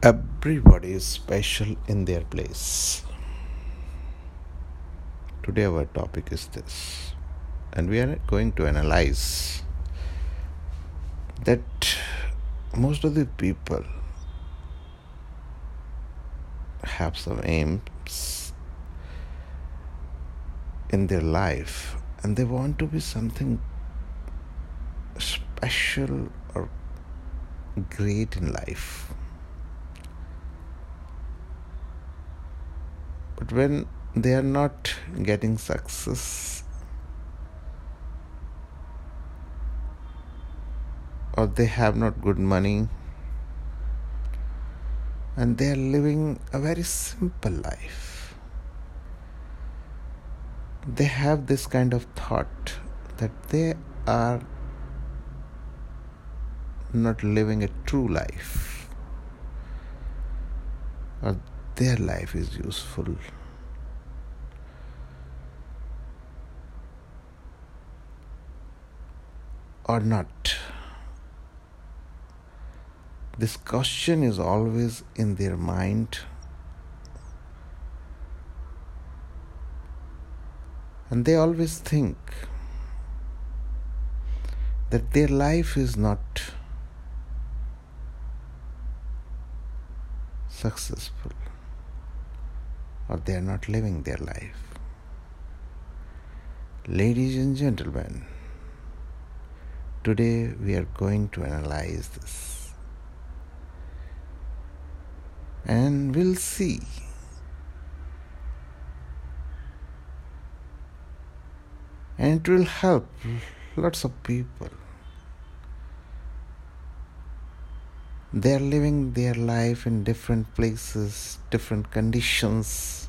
Everybody is special in their place. Today, our topic is this, and we are going to analyze that most of the people have some aims in their life and they want to be something special or great in life. But when they are not getting success or they have not good money and they are living a very simple life they have this kind of thought that they are not living a true life or their life is useful or not this question is always in their mind and they always think that their life is not successful or they are not living their life. Ladies and gentlemen, today we are going to analyze this. And we'll see. And it will help lots of people. They are living their life in different places different conditions.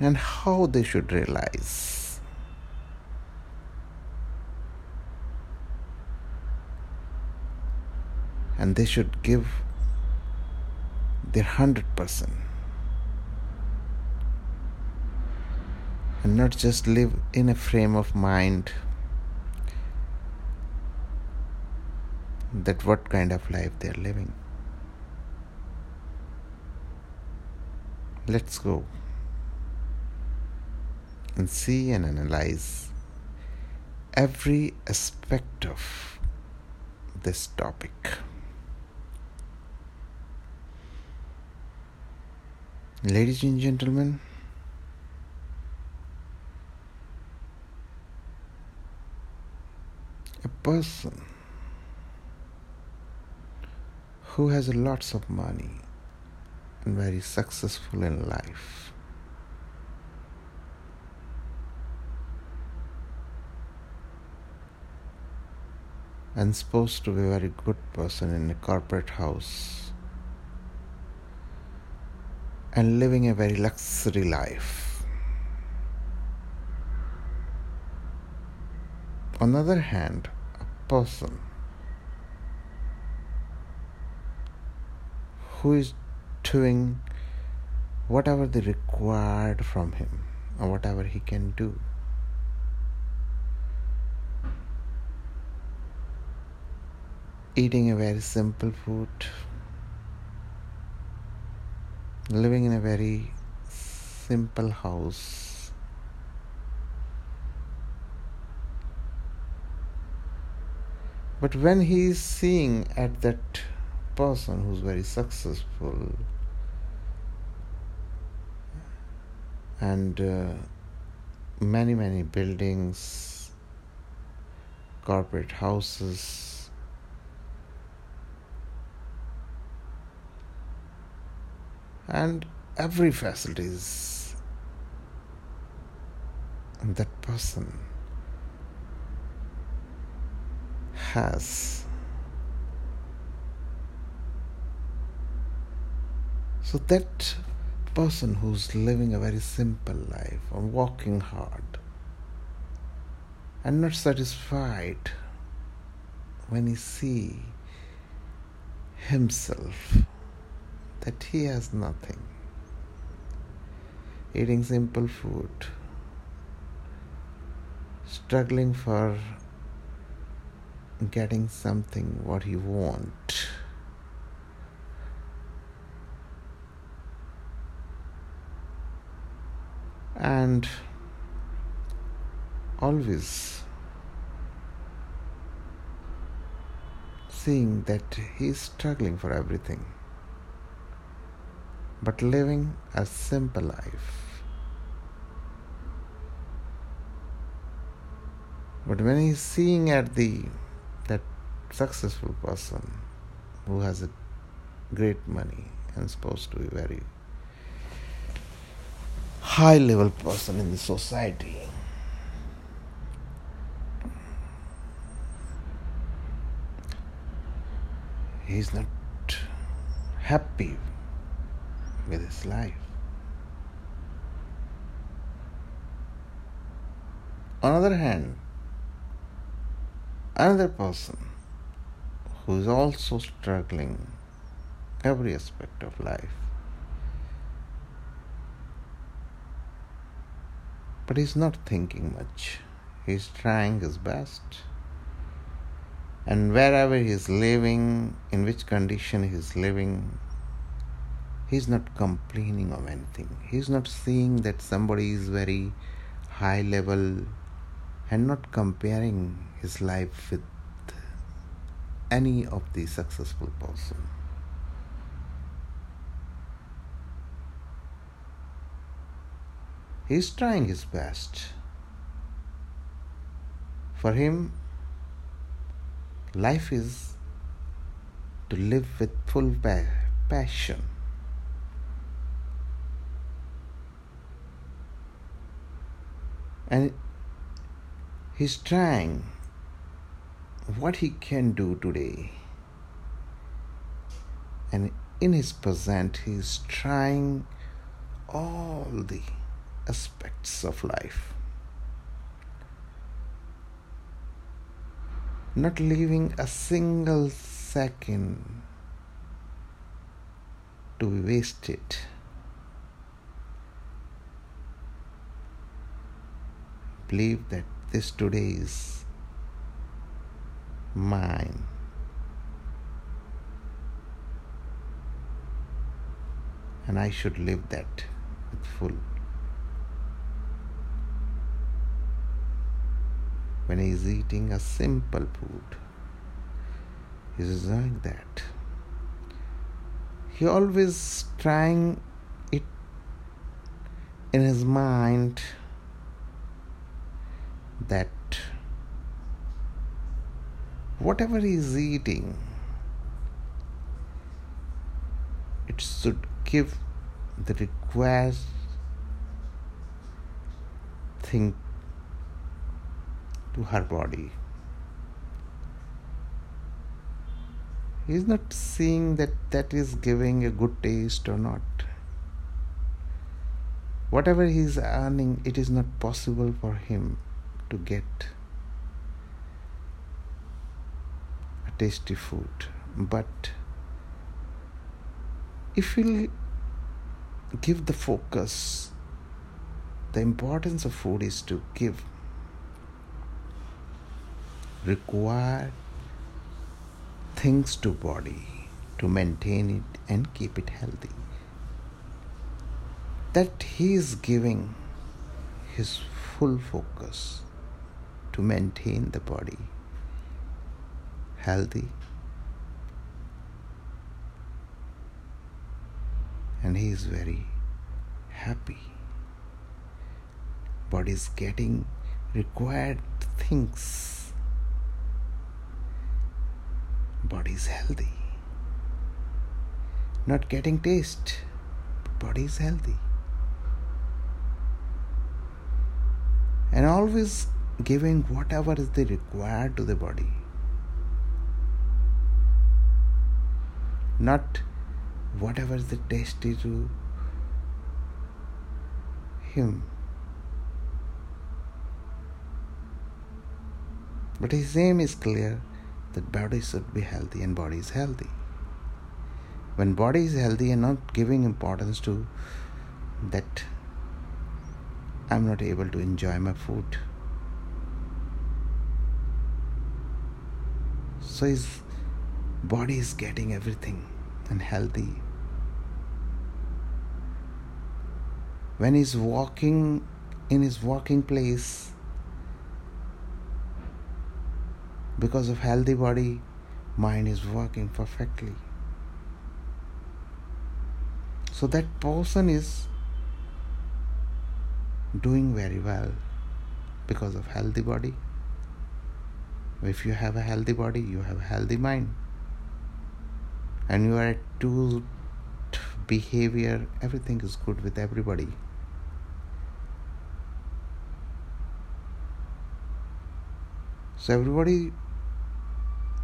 And how they should realize and they should give their 100% and not just live in a frame of mind that what kind of life they are living. Let's go and see and analyze every aspect of this topic. Ladies and gentlemen, a person who has lots of money and very successful in life and supposed to be a very good person in a corporate house and living a very luxury life. On the other hand, a person who is doing whatever they required from him or whatever he can do. Eating a very simple food, living in a very simple house. But when he is seeing at that person who's very successful and uh, many, many buildings, corporate houses, and every facilities that person has so that person who's living a very simple life and working hard and not satisfied when he see himself that he has nothing. Eating simple food. Struggling for getting something what he want. And always seeing that he is struggling for everything, but living a simple life. But when he's seeing at the that successful person who has a great money and supposed to be very high level person in the society he's not happy with his life. On the other hand another person who is also struggling every aspect of life but he's not thinking much. He's trying his best. And wherever he's living in which condition he's living he's not complaining of anything he's not seeing that somebody is very high level and not comparing his life with any of the successful person. He's trying his best. For him, life is to live with full passion. And he's trying what he can do today. And in his present, he is trying all the aspects of life. Not leaving a single second to be wasted. Believe that this today is mine. And I should live that with full. When he is eating a simple food, he is doing that. He always trying it in his mind that whatever he is eating, it should give the required thing to her body. He is not seeing that that is giving a good taste or not. Whatever he is earning, it is not possible for him to get a tasty food. But if we give the focus the importance of food is to give required things to body to maintain it and keep it healthy. That he is giving his full focus to maintain the body healthy. And he is very happy. Body is getting required things. Body is healthy. Not getting taste. Body is healthy. And always giving whatever is the required to the body. not whatever is the tasty to him. But his aim is clear that body should be healthy and body is healthy. When body is healthy and not giving importance to that I'm not able to enjoy my food. So his body is getting everything and healthy. When he's walking in his walking place, because of healthy body, mind is working perfectly. So that person is doing very well because of healthy body. If you have a healthy body, you have a healthy mind. And you are tool behavior, everything is good with everybody. So everybody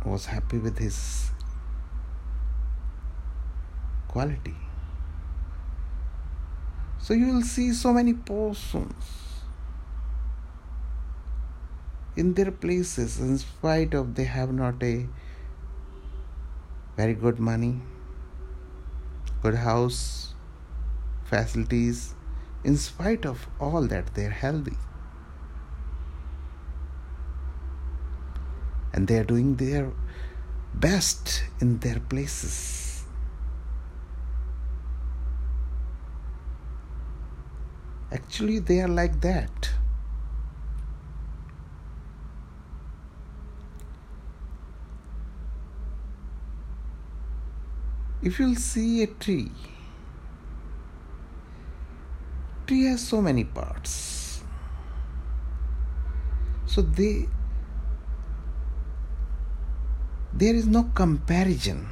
was happy with his quality. So you will see so many persons in their places in spite of they have not a very good money, good house, facilities, in spite of all that they are healthy. And they are doing their best in their places. Actually, they are like that. If you'll see a tree tree has so many parts. So they there is no comparison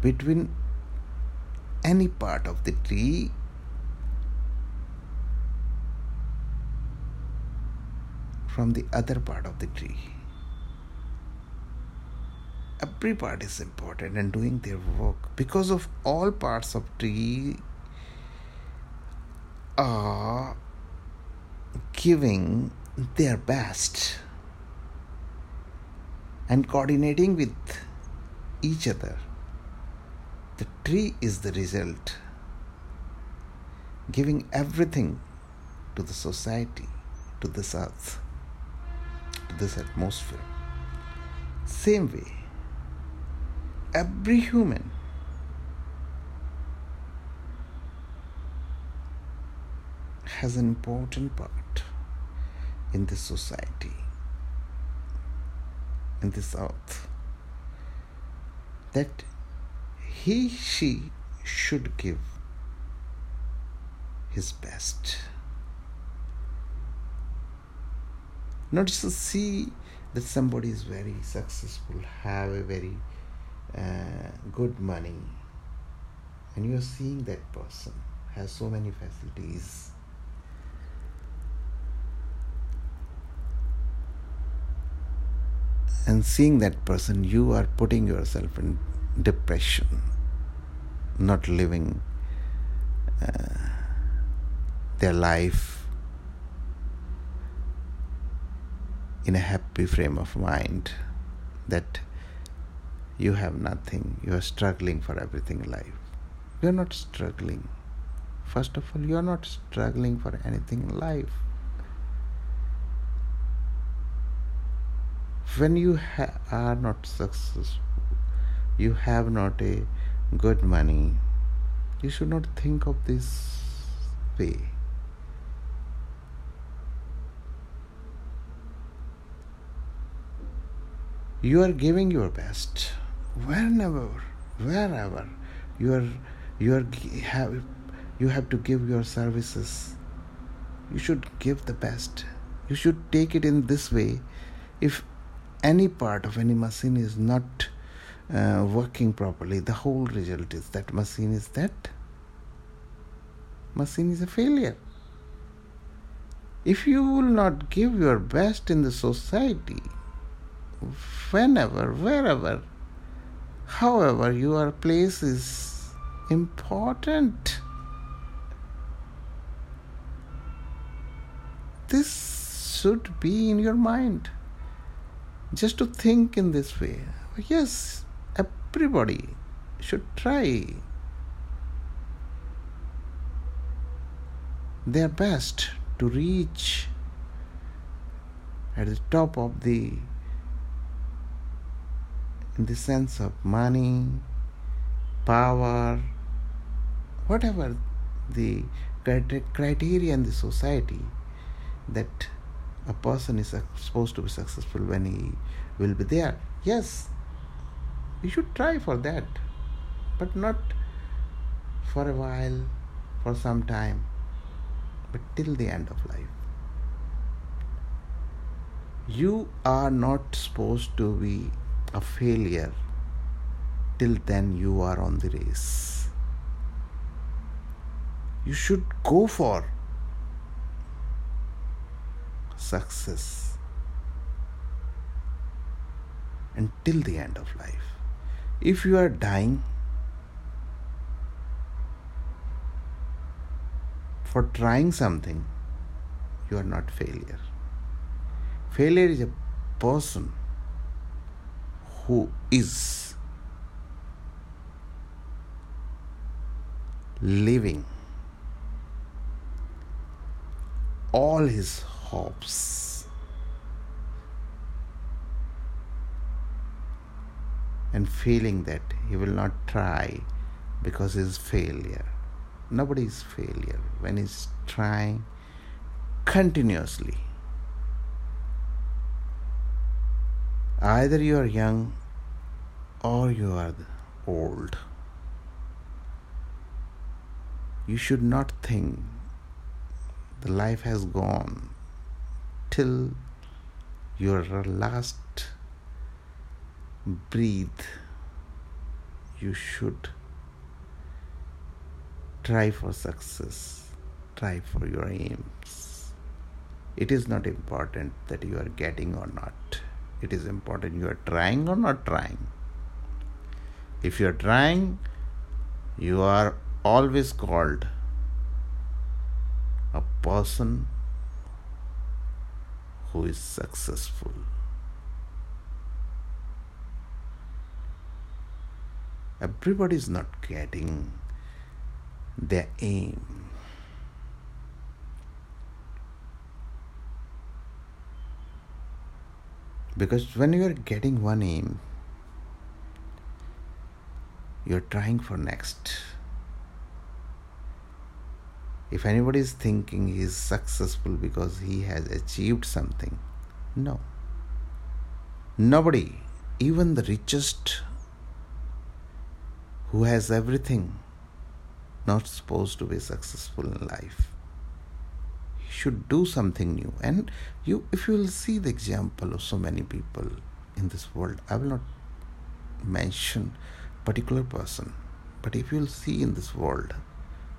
between any part of the tree from the other part of the tree every part is important and doing their work. Because of all parts of tree are giving their best and coordinating with each other. The tree is the result. Giving everything to the society to this earth to this atmosphere. Same way every human has an important part in this society, in this earth, that he, she should give his best. Not just to see that somebody is very successful, have a very uh, good money and you are seeing that person has so many facilities and seeing that person you are putting yourself in depression not living uh, their life in a happy frame of mind that you have nothing, you are struggling for everything in life. You are not struggling. First of all, you are not struggling for anything in life. When you ha- are not successful, you have not a good money, you should not think of this way. You are giving your best whenever wherever you are you are have you have to give your services. You should give the best. You should take it in this way. If any part of any machine is not uh, working properly the whole result is that machine is that machine is a failure. If you will not give your best in the society whenever wherever However, your place is important. This should be in your mind. Just to think in this way. Yes, everybody should try their best to reach at the top of the in the sense of money, power, whatever the criteria in the society that a person is supposed to be successful when he will be there. Yes, you should try for that, but not for a while, for some time, but till the end of life. You are not supposed to be a failure till then you are on the race. You should go for success until the end of life. If you are dying for trying something, you are not failure. Failure is a person who is living all his hopes and feeling that he will not try because he's failure. Nobody is failure. When he's trying continuously Either you are young or you are old. You should not think the life has gone till your last breathe. You should try for success, try for your aims. It is not important that you are getting or not it is important you are trying or not trying. If you are trying, you are always called a person who is successful. Everybody is not getting their aim. Because when you are getting one aim, you're trying for next. If anybody is thinking he is successful because he has achieved something, no. Nobody, even the richest who has everything, not supposed to be successful in life should do something new. And you if you will see the example of so many people in this world i will not mention particular person. But if you will see in this world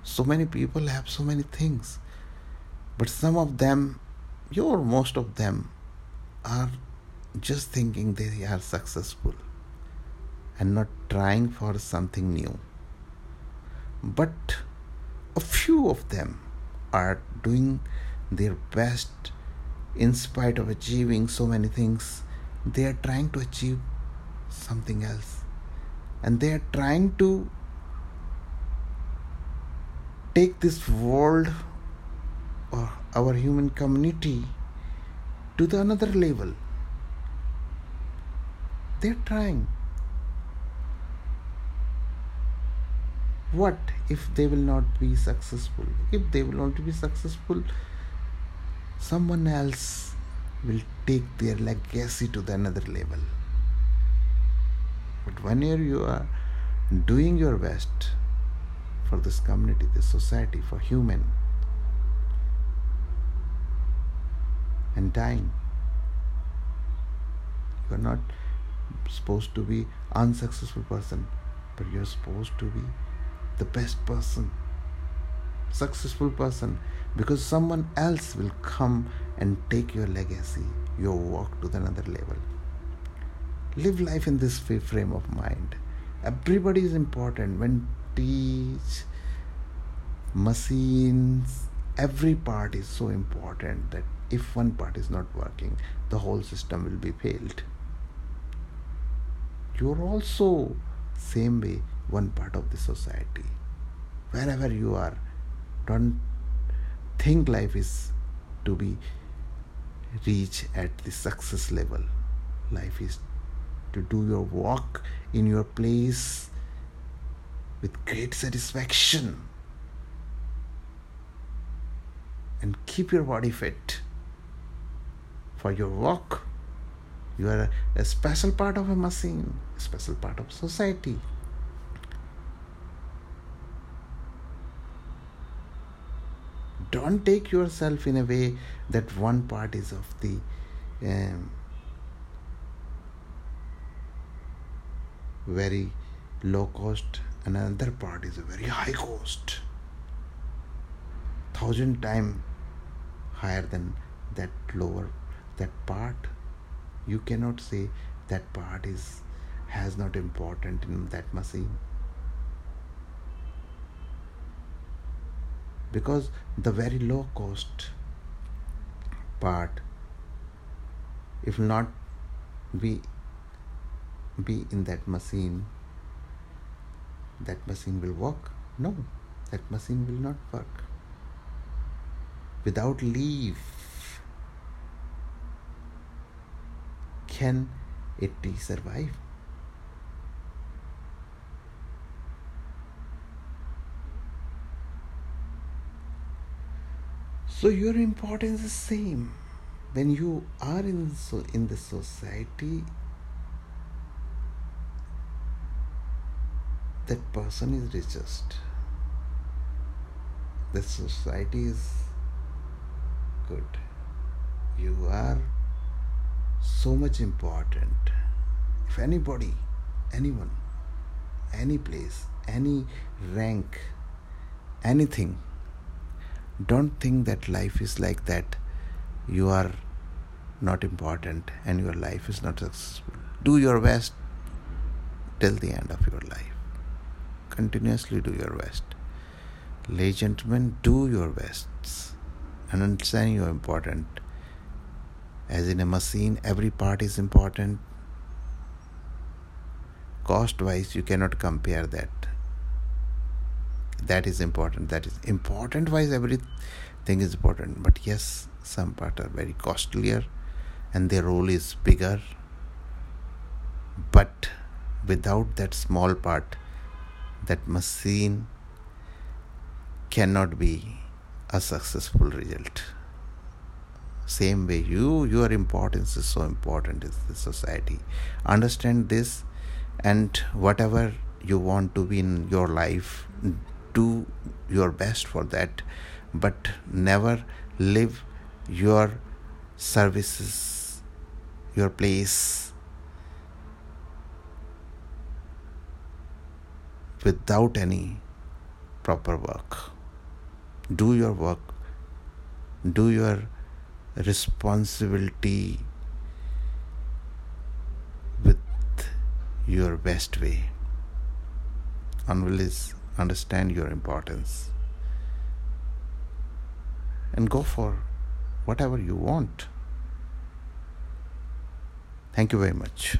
so many people have so many things. But some of them your most of them are just thinking they are successful and not trying for something new. But a few of them are doing their best in spite of achieving so many things they are trying to achieve something else. And they are trying to take this world or our human community to the another level. They're trying. What if they will not be successful? If they will not be successful someone else will take their legacy to the another level. But whenever you are doing your best for this community, this society, for human, and dying, you are not supposed to be unsuccessful person, but you are supposed to be the best person successful person because someone else will come and take your legacy, your work to another level. Live life in this frame of mind. Everybody is important. When teach, machines, every part is so important that if one part is not working, the whole system will be failed. You're also same way one part of the society. Wherever you are, don't think life is to be reach at the success level life is to do your work in your place with great satisfaction and keep your body fit for your work. You are a special part of a machine, a special part of society. Don't take yourself in a way that one part is of the um, very low cost and another part is a very high cost. Thousand time higher than that lower that part. You cannot say that part is has not important in that machine because the very low cost part if not be be in that machine that machine will work? No that machine will not work. Without leaf can it survive so your importance is same. When you are in so in the society that person is richest. The society is good. You are so much important. If anybody anyone any place any rank anything don't think that life is like that. You are not important and your life is not successful. Do your best till the end of your life. Continuously do your best. Ladies and gentlemen do your best and understand you are important. As in a machine every part is important. Cost wise you cannot compare that that is important. That is important wise everything is important. But yes some part are very costlier and their role is bigger. But without that small part that machine cannot be a successful result. Same way you your importance is so important in the society. Understand this and whatever you want to be in your life do your best for that but never live your services your place without any proper work. Do your work. Do your responsibility with your best way. Always understand your importance. And go for whatever you want. Thank you very much